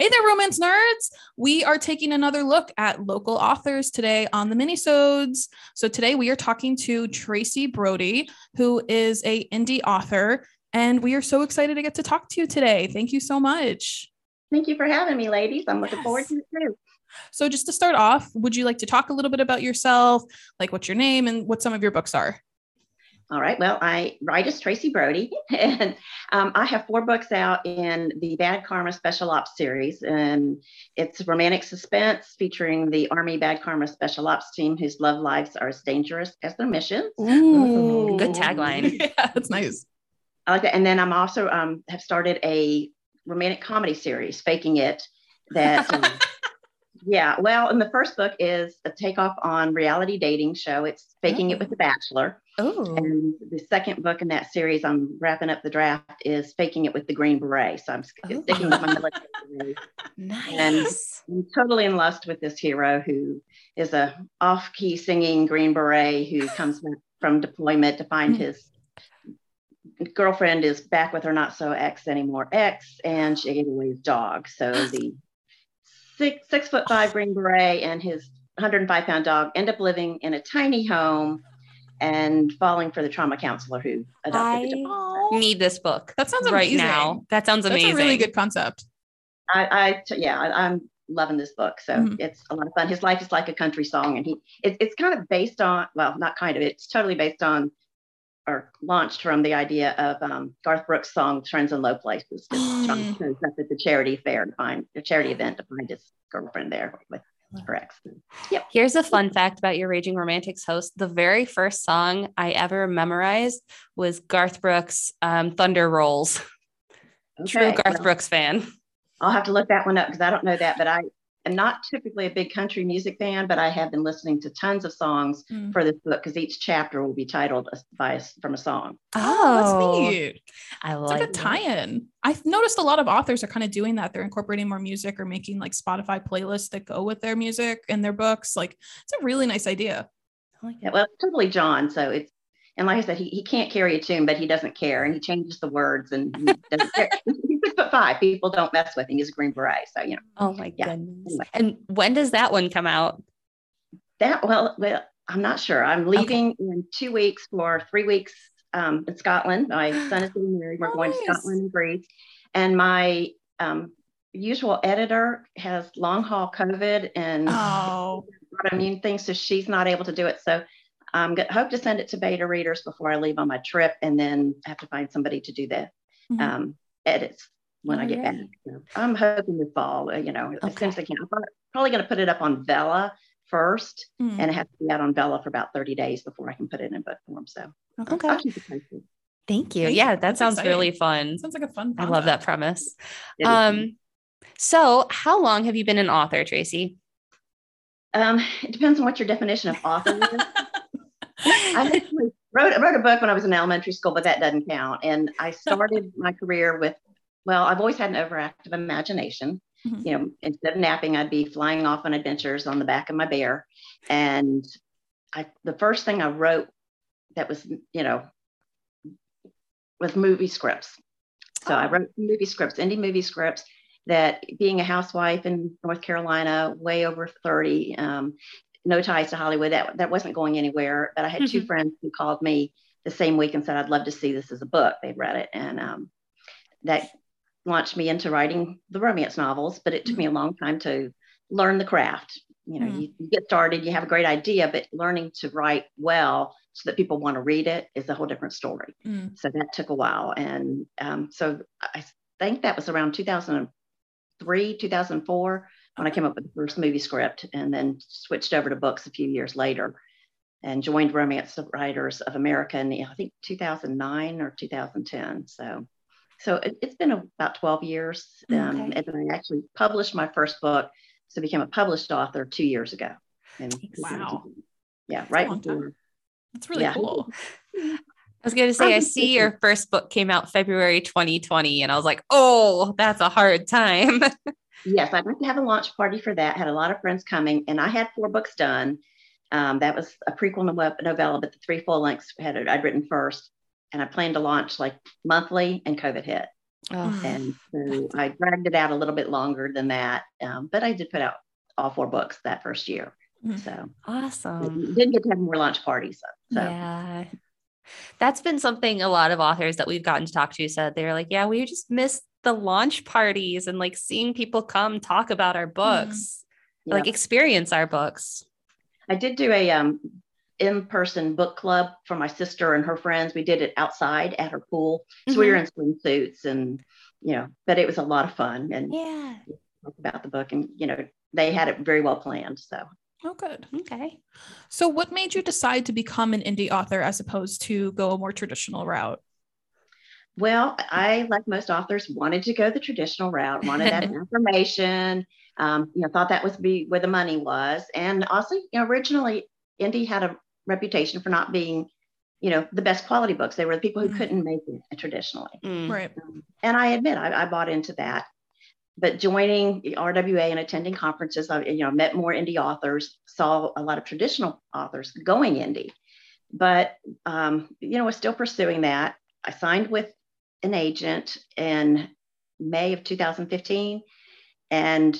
Hey there, romance nerds. We are taking another look at local authors today on the minisodes. So today we are talking to Tracy Brody, who is a indie author, and we are so excited to get to talk to you today. Thank you so much. Thank you for having me, ladies. I'm looking yes. forward to it too. So just to start off, would you like to talk a little bit about yourself, like what's your name and what some of your books are? All right. Well, I write as Tracy Brody, and um, I have four books out in the Bad Karma Special Ops series. And it's romantic suspense featuring the Army Bad Karma Special Ops team whose love lives are as dangerous as their missions. Ooh, good tagline. yeah, that's nice. I like that. And then I'm also um, have started a romantic comedy series, Faking It, that um, Yeah, well, and the first book is a takeoff on reality dating show. It's Faking oh. It with the Bachelor. Oh. And the second book in that series, I'm wrapping up the draft, is Faking It with the Green Beret. So I'm oh. sticking with my military. nice. And I'm totally in lust with this hero who is a off-key singing Green Beret who comes from deployment to find mm-hmm. his girlfriend is back with her not so ex anymore ex, and she gave away his dog. So the six six foot five green beret and his 105 pound dog end up living in a tiny home and falling for the trauma counselor who adopted I the dog. need this book. That sounds right amazing. now. That sounds amazing. That's a really good concept. I, I yeah, I, am loving this book. So mm-hmm. it's a lot of fun. His life is like a country song, and he it, it's kind of based on well, not kind of. It's totally based on or launched from the idea of um, Garth Brooks' song "Friends in Low Places." John shows up at the charity fair to find a charity event to find his girlfriend there with her ex. Yep. Here's a fun fact about your Raging Romantics host. The very first song I ever memorized was Garth Brooks' um, "Thunder Rolls." Okay. True Garth well, Brooks fan. I'll have to look that one up because I don't know that, but I am not typically a big country music fan, but I have been listening to tons of songs mm. for this book because each chapter will be titled by a, from a song. Oh, that's neat. I like it's like a tie-in. I've noticed a lot of authors are kind of doing that. They're incorporating more music or making like Spotify playlists that go with their music and their books. Like it's a really nice idea. I like that. Well, it's totally John. So it's and like I said, he, he can't carry a tune, but he doesn't care, and he changes the words, and he doesn't care. six foot five. People don't mess with him. He's a green beret. So, you know. Oh my yeah. goodness. Anyway. And when does that one come out? That, well, well, I'm not sure. I'm leaving okay. in two weeks for three weeks um, in Scotland. My son is getting married. We're oh, going nice. to Scotland and Greece. And my um, usual editor has long haul COVID and oh. autoimmune things. So she's not able to do it. So I'm going to hope to send it to beta readers before I leave on my trip and then have to find somebody to do the mm-hmm. um, edits when All I get right. back. So I'm hoping this fall, uh, you know, okay. as soon as I can. I'm probably going to put it up on Vella first, mm. and it has to be out on Vella for about 30 days before I can put it in book form. So okay. I'll keep it posted. Thank you. Yeah, that That's sounds exciting. really fun. Sounds like a fun. I love that premise. Um, so how long have you been an author, Tracy? Um, it depends on what your definition of author is. I actually wrote, wrote a book when I was in elementary school, but that doesn't count. And I started my career with, well, I've always had an overactive imagination. Mm-hmm. You know, instead of napping, I'd be flying off on adventures on the back of my bear. And I, the first thing I wrote that was, you know, was movie scripts. So oh. I wrote movie scripts, indie movie scripts that being a housewife in North Carolina, way over 30, um, no ties to Hollywood. That that wasn't going anywhere. But I had mm-hmm. two friends who called me the same week and said, "I'd love to see this as a book." They'd read it, and um, that launched me into writing the romance novels. But it took me a long time to learn the craft. You know, mm-hmm. you, you, get started, you have a great idea, but learning to write well so that people want to read it is a whole different story. Mm-hmm. So that took a while, and um, so I think that was around 2003, 2004 when I came up with the first movie script and then switched over to books a few years later and joined Romance Writers of America in I think 2009 or 2010. So, so it, has been about 12 years. Um, okay. And I actually published my first book, so became a published author two years ago. And wow. Yeah, right before. That's really yeah. cool. I was going to say, I see your first book came out February 2020, and I was like, oh, that's a hard time. Yes, I'd like to have a launch party for that. Had a lot of friends coming, and I had four books done. Um, that was a prequel novella, but the three full lengths had I'd written first, and I planned to launch like monthly, and COVID hit. Oh. And so I dragged it out a little bit longer than that. Um, but I did put out all four books that first year. Mm-hmm. So awesome. Didn't get to have more launch parties. So. Yeah. That's been something a lot of authors that we've gotten to talk to said they're like, yeah, we just missed the launch parties and like seeing people come talk about our mm-hmm. books, mm-hmm. yeah. like experience our books. I did do a um, in-person book club for my sister and her friends. We did it outside at her pool. So mm-hmm. we were mm-hmm. in swimsuits and you know, but it was a lot of fun and yeah, about the book and you know, they had it very well planned. So Oh, good. Okay. So, what made you decide to become an indie author as opposed to go a more traditional route? Well, I, like most authors, wanted to go the traditional route, wanted that information, um, you know, thought that was be where the money was. And also, you know, originally indie had a reputation for not being, you know, the best quality books. They were the people who mm. couldn't make it traditionally. Mm. Right. Um, and I admit I, I, bought into that. But joining RWA and attending conferences, I you know met more indie authors, saw a lot of traditional authors going indie. But um, you know, was still pursuing that. I signed with an agent in May of 2015 and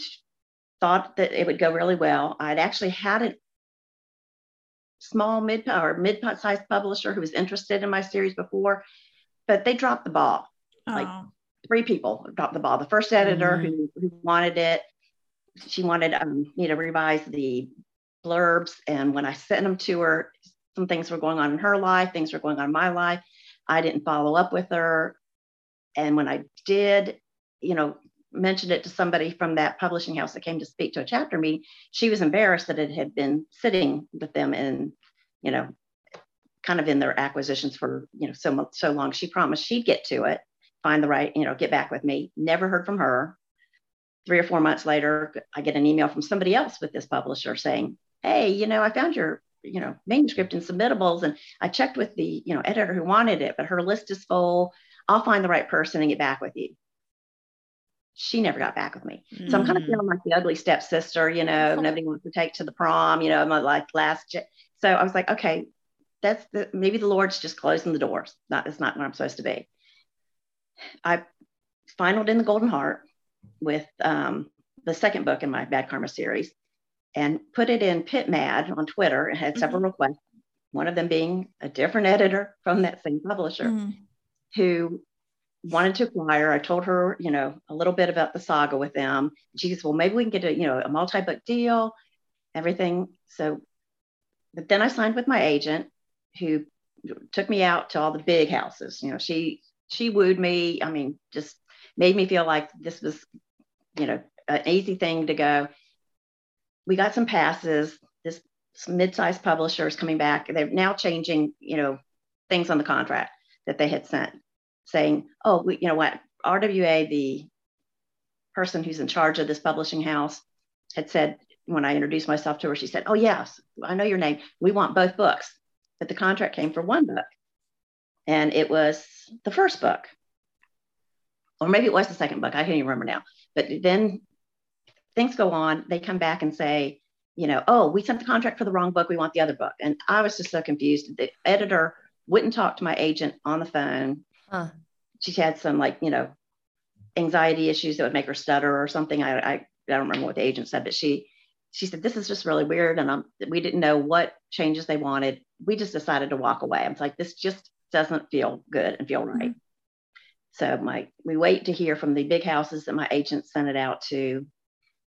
thought that it would go really well. I'd actually had a small mid or mid-sized publisher who was interested in my series before, but they dropped the ball. Oh. Like three people dropped the ball. The first editor mm-hmm. who, who wanted it, she wanted um, me to revise the blurbs. And when I sent them to her, some things were going on in her life, things were going on in my life. I didn't follow up with her. And when I did, you know, mentioned it to somebody from that publishing house that came to speak to a chapter meeting, she was embarrassed that it had been sitting with them in, you know, kind of in their acquisitions for, you know, so so long. She promised she'd get to it, find the right, you know, get back with me. Never heard from her. Three or four months later, I get an email from somebody else with this publisher saying, "Hey, you know, I found your you know manuscript and submittables and i checked with the you know editor who wanted it but her list is full i'll find the right person and get back with you she never got back with me. Mm. So I'm kind of feeling like the ugly stepsister, you know, nobody wants to take to the prom, you know, my like last. So I was like, okay, that's the, maybe the Lord's just closing the doors. Not, it's not where I'm supposed to be. I finaled in the Golden Heart with um, the second book in my Bad Karma series and put it in Pit Mad on Twitter and had several mm-hmm. requests, one of them being a different editor from that same publisher mm. Who wanted to acquire. I told her, you know, a little bit about the saga with them. She says, well, maybe we can get a, you know, a multi-book deal, everything. So, but then I signed with my agent who took me out to all the big houses. You know, she, she wooed me. I mean, just made me feel like this was, you know, an easy thing to go. We got some passes. This mid-sized publisher is coming back. They're now changing, you know, things on the contract that they had sent saying, oh, we, you know what, RWA, the person who's in charge of this publishing house, had said when I introduced myself to her, she said, oh, yes, I know your name. We want both books. But the contract came for one book. And it was the first book. Or maybe it was the second book. I can't even remember now. But then things go on. They come back and say, you know, oh, we sent the contract for the wrong book. We want the other book. And I was just so confused. The editor wouldn't talk to my agent on the phone. Huh. She had some like, you know, anxiety issues that would make her stutter or something. I, I, I don't remember what the agent said, but she, she said, this is just really weird. And I'm, we didn't know what changes they wanted. We just decided to walk away. I was like, this just doesn't feel good and feel right. Mm-hmm. So my, we wait to hear from the big houses that my agent sent it out to.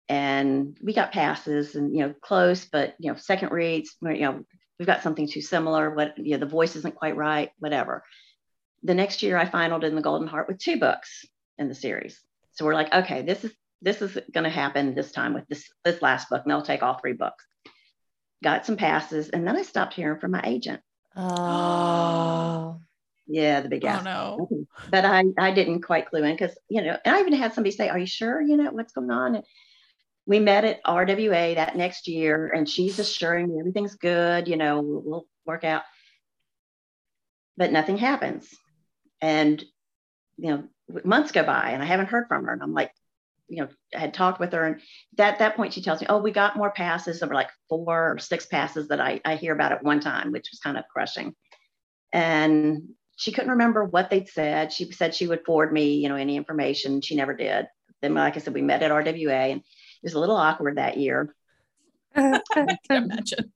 And we got passes and, you know, close, but, you know, second reads, you know, we've got something too similar. What, you know, the voice isn't quite right, whatever the next year I finaled in the Golden Heart with two books in the series. So we're like, okay, this is this is going to happen this time with this this last book, and they'll take all three books. Got some passes, and then I stopped hearing from my agent. Oh, yeah, the big ass. Oh no! But I I didn't quite clue in because you know, and I even had somebody say, "Are you sure? You know what's going on?" And we met at RWA that next year, and she's assuring me everything's good. You know, we'll, we'll work out. But nothing happens and you know months go by and i haven't heard from her and i'm like you know I had talked with her and that that point she tells me oh we got more passes there were like four or six passes that I, I hear about at one time which was kind of crushing and she couldn't remember what they'd said. She said she would forward me, you know, any information. She never did. Then, like I said, we met at RWA and was a little awkward that year. I can imagine.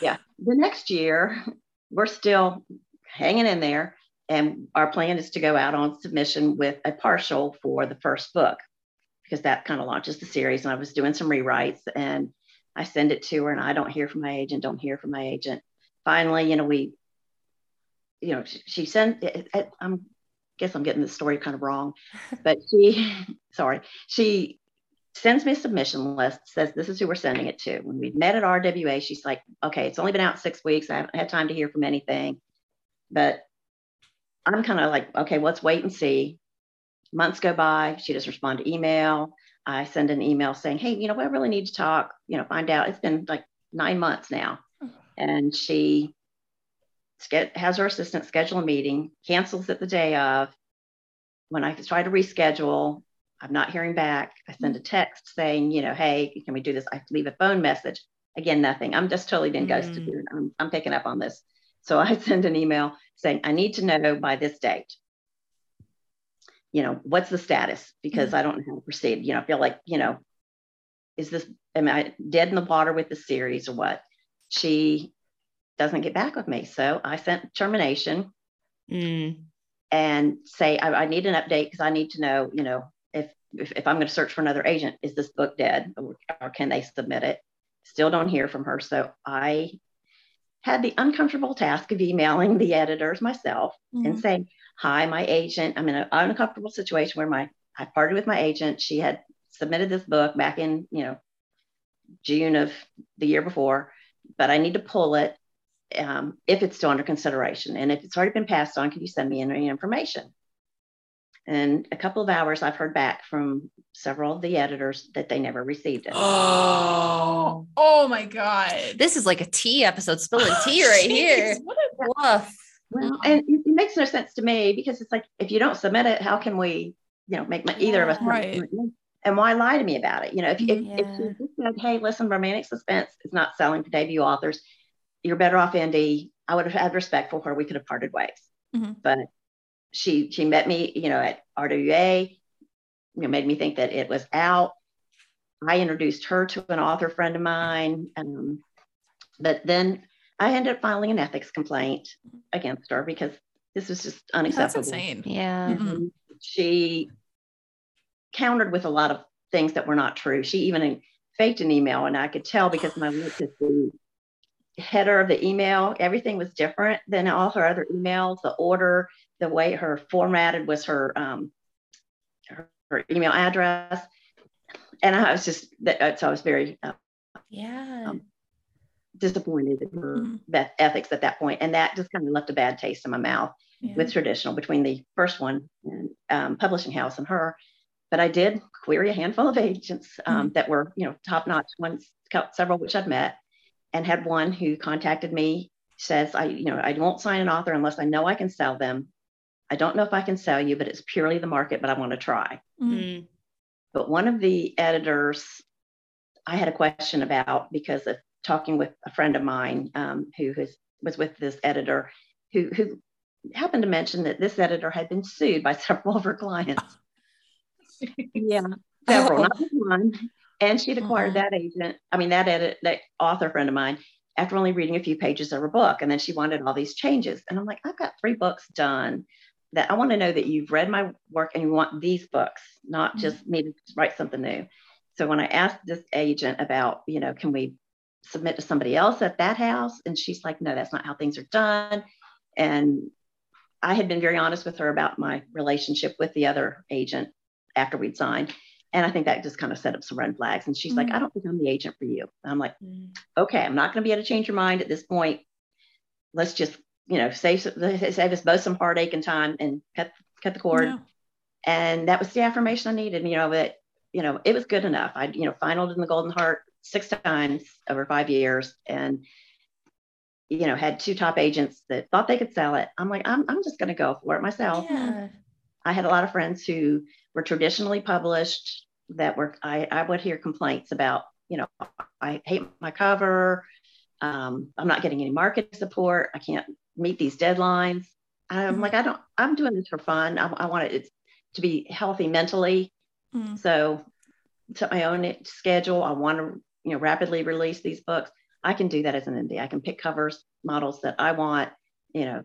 Yeah. The next year, we're still hanging in there. And our plan is to go out on submission with a partial for the first book because that kind of launches the series. And I was doing some rewrites and I send it to her and I don't hear from my agent, don't hear from my agent. Finally, you know, we you know, she, she sent, I, I'm guess I'm getting the story kind of wrong, but she, sorry, she sends me a submission list, says this is who we're sending it to. When we met at RWA, she's like, okay, it's only been out six weeks. I haven't had time to hear from anything. But I'm kind of like, okay, let's wait and see. Months go by. She doesn't respond to email. I send an email saying, hey, you know, I really need to talk, you know, find out. It's been like nine months now. Mm-hmm. And she has her assistant schedule a meeting, cancels it the day of. When I try to reschedule, I'm not hearing back. I send a text saying, you know, hey, can we do this? I leave a phone message. Again, nothing. I'm just totally been ghosted mm. here. I'm, I'm picking up on this. So I send an email saying, I need to know by this date. You know, what's the status? Because mm. I don't know how to proceed. You know, I feel like, you know, is this, am I dead in the water with the series or what? She doesn't get back with me. So I sent termination mm. and say, I, I, need an update because I need to know, you know, if, if, I'm going to search for another agent, is this book dead or, or can they submit it? Still don't hear from her. So I had the uncomfortable task of emailing the editors myself mm and saying, Hi, my agent. I'm in an uncomfortable situation where my I parted with my agent. She had submitted this book back in, you know, June of the year before, but I need to pull it um, if it's still under consideration. And if it's already been passed on, can you send me any information? And a couple of hours, I've heard back from several of the editors that they never received it. Oh, oh my God. This is like a tea episode, spilling tea right here. What a woof. Well, and it, it, makes no sense to me because it's like, if you don't submit it, how can we, you know, make my, either of us right. And why lie to me about it? You know, if, if, yeah. if you said, hey, listen, romantic suspense is not selling for debut authors, you're better off, indie. I would have had respect for her. We could have parted ways. Mm-hmm. But she she met me, you know, at RWA, you know, made me think that it was out. I introduced her to an author friend of mine. Um, but then I ended up filing an ethics complaint against her because this was just unacceptable. That's insane. Yeah. Mm-hmm. She countered with a lot of things that were not true. She even faked an email, and I could tell because my look at the header of the email, everything was different than all her other emails. The order, the way her formatted was her um, her, her email address, and I was just that. So I was very uh, yeah um, disappointed in her mm-hmm. ethics at that point, and that just kind of left a bad taste in my mouth yeah. with traditional between the first one and um, publishing house and her. But I did query a handful of agents um, mm-hmm. that were, you know, top notch ones, several which I've met, and had one who contacted me says i you know i won't sign an author unless i know i can sell them i don't know if i can sell you but it's purely the market but i want to try mm-hmm. but one of the editors i had a question about because of talking with a friend of mine um, who has, was with this editor who, who happened to mention that this editor had been sued by several of her clients yeah several oh. not one and she'd acquired uh-huh. that agent, I mean, that edit, that author friend of mine, after only reading a few pages of her book. And then she wanted all these changes. And I'm like, I've got three books done that I want to know that you've read my work and you want these books, not mm-hmm. just me to write something new. So when I asked this agent about, you know, can we submit to somebody else at that house? And she's like, no, that's not how things are done. And I had been very honest with her about my relationship with the other agent after we'd signed. And I think that just kind of set up some red flags. And she's mm-hmm. like, I don't think I'm the agent for you. And I'm like, mm-hmm. okay, I'm not going to be able to change your mind at this point. Let's just, you know, save, save us both some heartache and time and cut, cut the cord. Yeah. And that was the affirmation I needed, you know, that, you know, it was good enough. I, you know, finaled in the Golden Heart six times over five years and, you know, had two top agents that thought they could sell it. I'm like, I'm, I'm just going to go for it myself. Yeah. I had a lot of friends who were traditionally published that were I, I would hear complaints about you know i hate my cover um, i'm not getting any market support i can't meet these deadlines I'm mm-hmm. like, I don't, I'm doing this for fun. I, I want it to be healthy mentally. Mm-hmm. So set my own schedule. I want to, you know, rapidly release these books. I can do that as an indie. I can pick covers, models that I want, you know,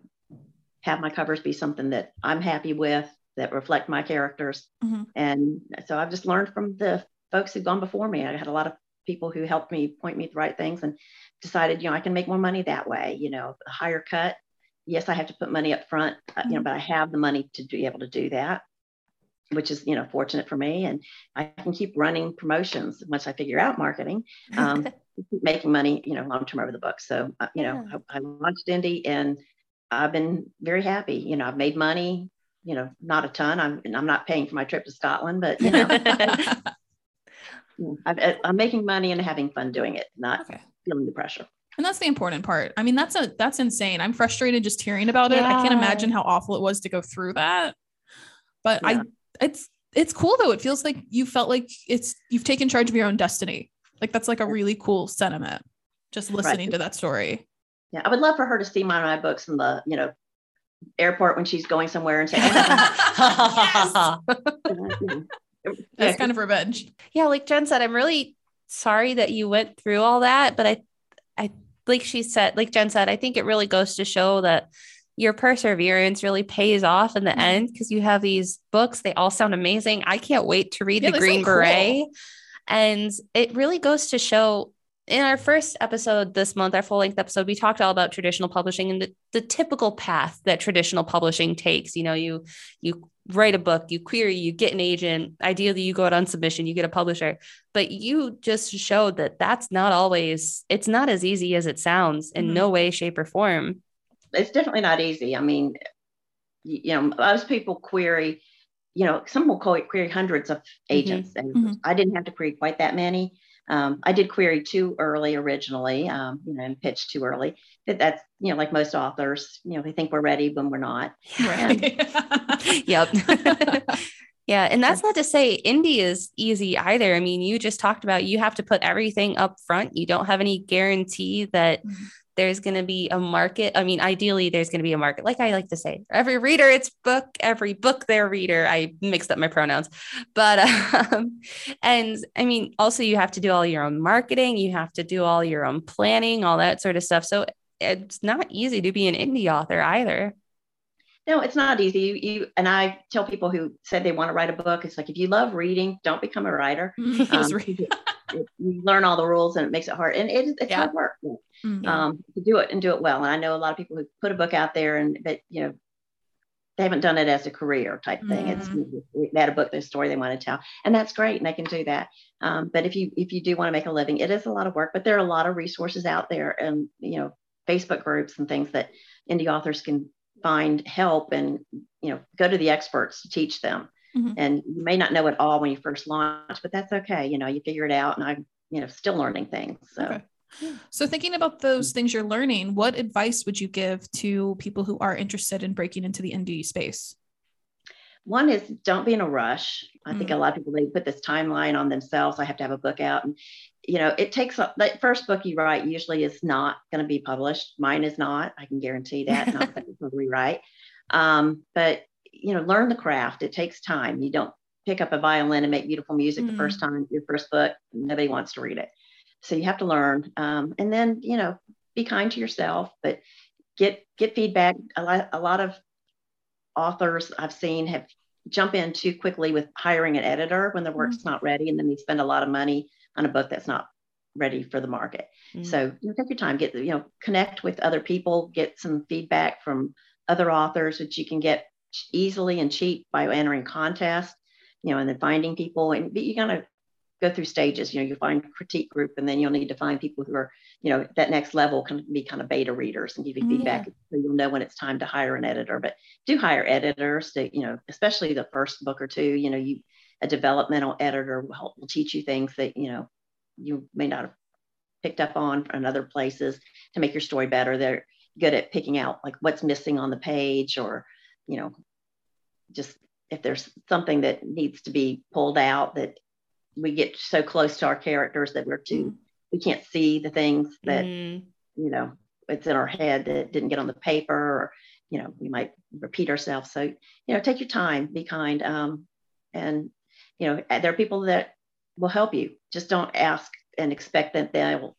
have my covers be something that I'm happy with that reflect my characters. Mm-hmm. And so I've just learned from the folks who've gone before me. I had a lot of people who helped me point me the right things and decided, you know, I can make more money that way, you know, a higher cut. Yes, I have to put money up front, mm-hmm. you know, mm-hmm. but I have the money to be able to do that, which is, you know, fortunate for me. And I can keep running promotions once I figure out marketing, um, making money, you know, long term over the book. So, uh, you know. I, I launched Indie and I've been very happy. You know, I've made money, you know, not a ton. I'm, I'm not paying for my trip to Scotland, but, you know, I, am making money and having fun doing it, not okay. feeling the pressure. And that's the important part. I mean, that's a that's insane. I'm frustrated just hearing about it. I can't imagine how awful it was to go through that. But yeah. I it's it's cool though. It feels like you felt like it's you've taken charge of your own destiny. Like that's like a really cool sentiment. Just listening right. to that story. Yeah, I would love for her to see my my books in the you know airport when she's going somewhere and say, That's kind of revenge. Yeah, like Jen said, I'm really sorry that you went through all that, but I, I like she said, like Jen said, I think it really goes to show that your perseverance really pays off in the mm-hmm. end because you have these books. They all sound amazing. I can't wait to read yeah, the Green Beret. Cool. And it really goes to show in our first episode this month, our full length episode, we talked all about traditional publishing and the, the typical path that traditional publishing takes. You know, you you write a book, you query, you get an agent. Ideally, you go out on submission, you get a publisher. But you just showed that that's not always. It's not as easy as it sounds in mm-hmm. no way, shape, or form. It's definitely not easy. I mean, you know, most people query. You know, some will call it query hundreds of mm-hmm. agents, mm-hmm. and mm-hmm. I didn't have to query quite that many um, I did query too early originally, um, you know, and pitch too early. But that's, you know, like most authors, you know, they think we're ready when we're not. Right. yep. yeah. And that's not to say indie is easy either. I mean, you just talked about you have to put everything up front. You don't have any guarantee that mm-hmm there's going to be a market. I mean, ideally, there's going to be a market. Like I like to say, every reader, it's book, every book, their reader. I mixed up my pronouns. But, um, and I mean, also, you have to do all your own marketing, you have to do all your own planning, all that sort of stuff. So it's not easy to be an indie author either. No, it's not easy. You, you and I tell people who said they want to write a book, it's like if you love reading, don't become a writer. Um, you learn all the rules and it makes it hard, and it, it's yeah. hard work mm-hmm. um, to do it and do it well. And I know a lot of people who put a book out there and but you know they haven't done it as a career type thing. Mm-hmm. It's they had a book, their story they want to tell, and that's great, and they can do that. Um, but if you if you do want to make a living, it is a lot of work. But there are a lot of resources out there, and you know, Facebook groups and things that indie authors can find help and you know go to the experts to teach them. Mm-hmm. And you may not know it all when you first launch, but that's okay. You know, you figure it out, and I'm you know still learning things. So. Okay. So, thinking about those things you're learning, what advice would you give to people who are interested in breaking into the indie space? One is don't be in a rush. I mm. think a lot of people they put this timeline on themselves. I have to have a book out, and you know it takes a, the first book you write usually is not going to be published. Mine is not. I can guarantee that. not going to rewrite, um, but you know, learn the craft. It takes time. You don't pick up a violin and make beautiful music mm. the first time your first book. Nobody wants to read it. So you have to learn. Um, and then, you know, be kind to yourself, but get get feedback. A lot, a lot of authors I've seen have jump in too quickly with hiring an editor when their work's mm-hmm. not ready, and then they spend a lot of money on a book that's not ready for the market. Mm-hmm. So you know, take your time, get you know, connect with other people, get some feedback from other authors, which you can get easily and cheap by entering contests, you know, and then finding people. And you gotta go through stages. You know, you find critique group, and then you'll need to find people who are, you know, that next level can be kind of beta readers and give you feedback, so you'll know when it's time to hire an editor. But do hire editors to, you know, especially the first book or two. You know, you a developmental editor will help will teach you things that you know you may not have picked up on in other places to make your story better. They're good at picking out like what's missing on the page or, you know, just if there's something that needs to be pulled out that we get so close to our characters that we're too we can't see the things that mm. you know it's in our head that didn't get on the paper or you know, we might repeat ourselves. So, you know, take your time, be kind. Um, and, you know, there are people that will help you. Just don't ask and expect that they will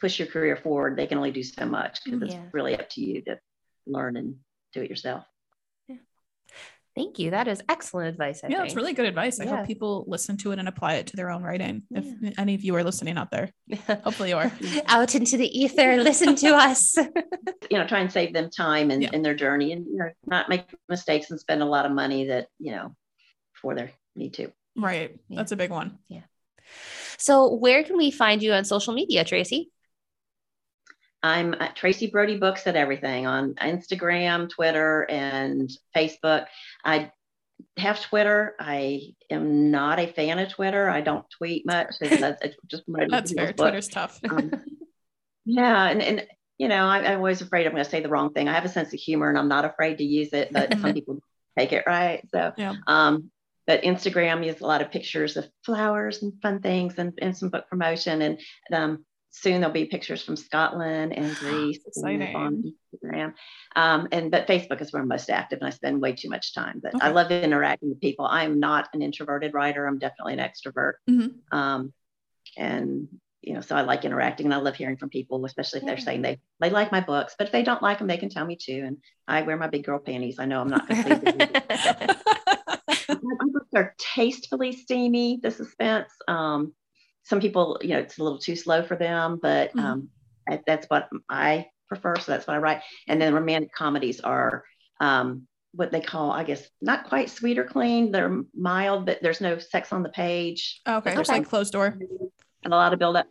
push your career forward. They can only do so much because yeah. it's really up to you to learn and do it yourself. Thank you. That is excellent advice. I yeah, it's really good advice. I yeah. hope people listen to it and apply it to their own writing. Yeah. If any of you are listening out there, hopefully you are out into the ether. Listen to us. you know, try and save them time in, yeah. in their journey, and you know, not make mistakes and spend a lot of money that you know before they need to. Right. That's a big one. Yeah. So, where can we find you on social media, Tracy? I'm at Tracy Brody Books at everything on Instagram, Twitter, and Facebook. I have Twitter. I am not a fan of Twitter. I don't tweet much. That's just that's fair. Twitter's tough. um, yeah, and and you know, I, am always afraid I'm going to say the wrong thing. I have a sense of humor, and I'm not afraid to use it. But some people take it right. So, yeah. um, but Instagram uses a lot of pictures of flowers and fun things, and, and some book promotion, and um, soon there'll be pictures from Scotland and Greece and on Instagram. Um, and but Facebook is where I'm most active, and I spend way too much time. But okay. I love interacting with people. I am not an introverted writer. I'm definitely an extrovert. Mm-hmm. Um, and you know, so I like interacting, and I love hearing from people, especially if they're saying they they like my books. But if they don't like them, they can tell me too. And I wear my big girl panties. I know I'm not going to. my books are tastefully steamy. The suspense. Um, some people, you know, it's a little too slow for them, but mm-hmm. um, that's what I prefer. So that's what I write. And then romantic comedies are um, what they call, I guess, not quite sweet or clean. They're mild, but there's no sex on the page. Oh, okay. There's like closed door. And a lot of build up.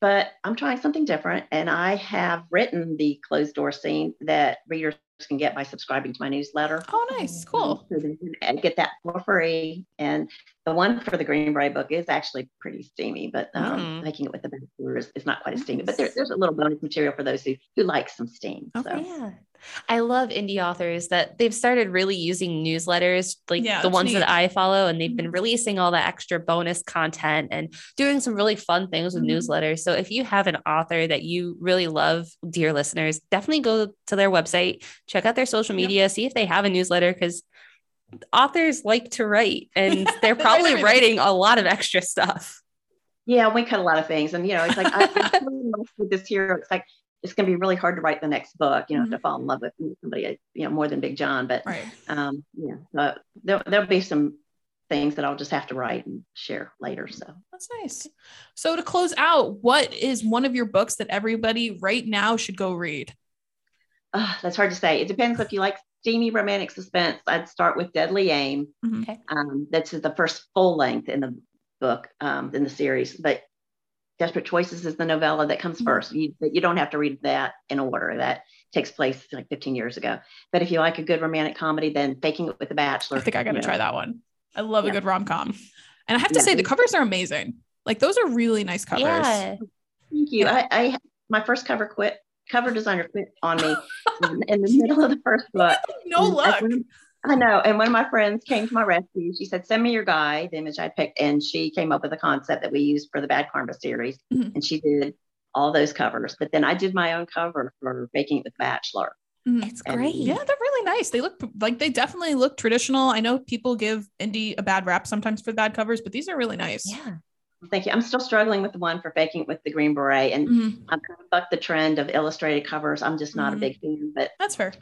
But I'm trying something different. And I have written the closed door scene that readers can get by subscribing to my newsletter. Oh, nice. Cool. So they can get that for free. And one for the Green Beret book is actually pretty steamy, but um, mm-hmm. faking it with the bachelor is, is not quite as steamy. But there, there's a little bonus material for those who, who like some steam. Okay. So. Yeah. I love indie authors that they've started really using newsletters, like yeah, the ones neat. that I follow, and they've been mm-hmm. releasing all the extra bonus content and doing some really fun things with mm-hmm. newsletters. So if you have an author that you really love, dear listeners, definitely go to their website, check out their social media, see if they have a newsletter because authors like to write and they're probably writing a lot of extra stuff. Yeah, we cut a lot of things. And, you know, it's like, I, I with this here, it's like, it's going to be really hard to write the next book, you know, mm-hmm. to fall in love with somebody, you know, more than Big John. But right. um, yeah, but there, there'll be some things that I'll just have to write and share later. So that's nice. So to close out, what is one of your books that everybody right now should go read? Uh, that's hard to say. It depends if you like steamy romantic suspense. I'd start with Deadly Aim. Mm-hmm. Okay. Um, that's the first full length in the book um, in the series. But Desperate Choices is the novella that comes mm-hmm. first. You, you don't have to read that in order. That takes place like 15 years ago. But if you like a good romantic comedy, then Faking It with the Bachelor. I think I got to try that one. I love yeah. a good rom com. And I have to yeah. say, the covers are amazing. Like those are really nice covers. Yeah. Thank you. I, I my first cover quit cover designer quit on me in the middle of the first book. No luck. I know. And one of my friends came to my rescue. She said, Send me your guy, the image I picked. And she came up with a concept that we used for the Bad Karma series. Mm-hmm. And she did all those covers. But then I did my own cover for Faking It with Bachelor. Mm-hmm. It's great. And, yeah, they're really nice. They look like they definitely look traditional. I know people give indie a bad rap sometimes for bad covers, but these are really nice. Yeah. Thank you. I'm still struggling with the one for faking with the green beret, and mm-hmm. I'm kind of bucked the trend of illustrated covers. I'm just not mm-hmm. a big fan, but that's fair.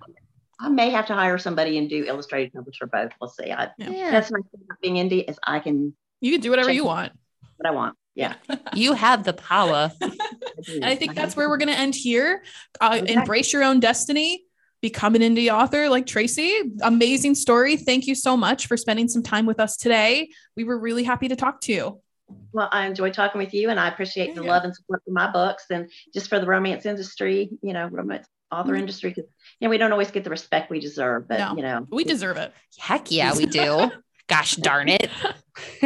I may have to hire somebody and do illustrated covers for both. We'll see. I, yeah. That's my thing about being indie is I can. You can do whatever you want. What I want. Yeah. you have the power. and I think that's where we're going to end here. Uh, okay. Embrace your own destiny. Become an indie author like Tracy. Amazing story. Thank you so much for spending some time with us today. We were really happy to talk to you. Well, I enjoy talking with you, and I appreciate the love and support for my books, and just for the romance industry, you know, romance author mm-hmm. industry, because you know we don't always get the respect we deserve, but no, you know we deserve it. Heck yeah, we do. Gosh darn it.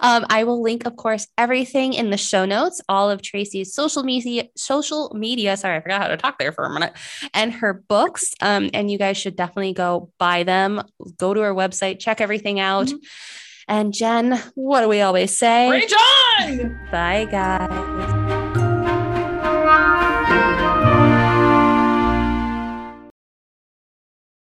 um, I will link, of course, everything in the show notes, all of Tracy's social media, social media. Sorry, I forgot how to talk there for a minute, and her books. Um, and you guys should definitely go buy them. Go to her website, check everything out. Mm-hmm. And Jen, what do we always say? Rage on! Bye, guys.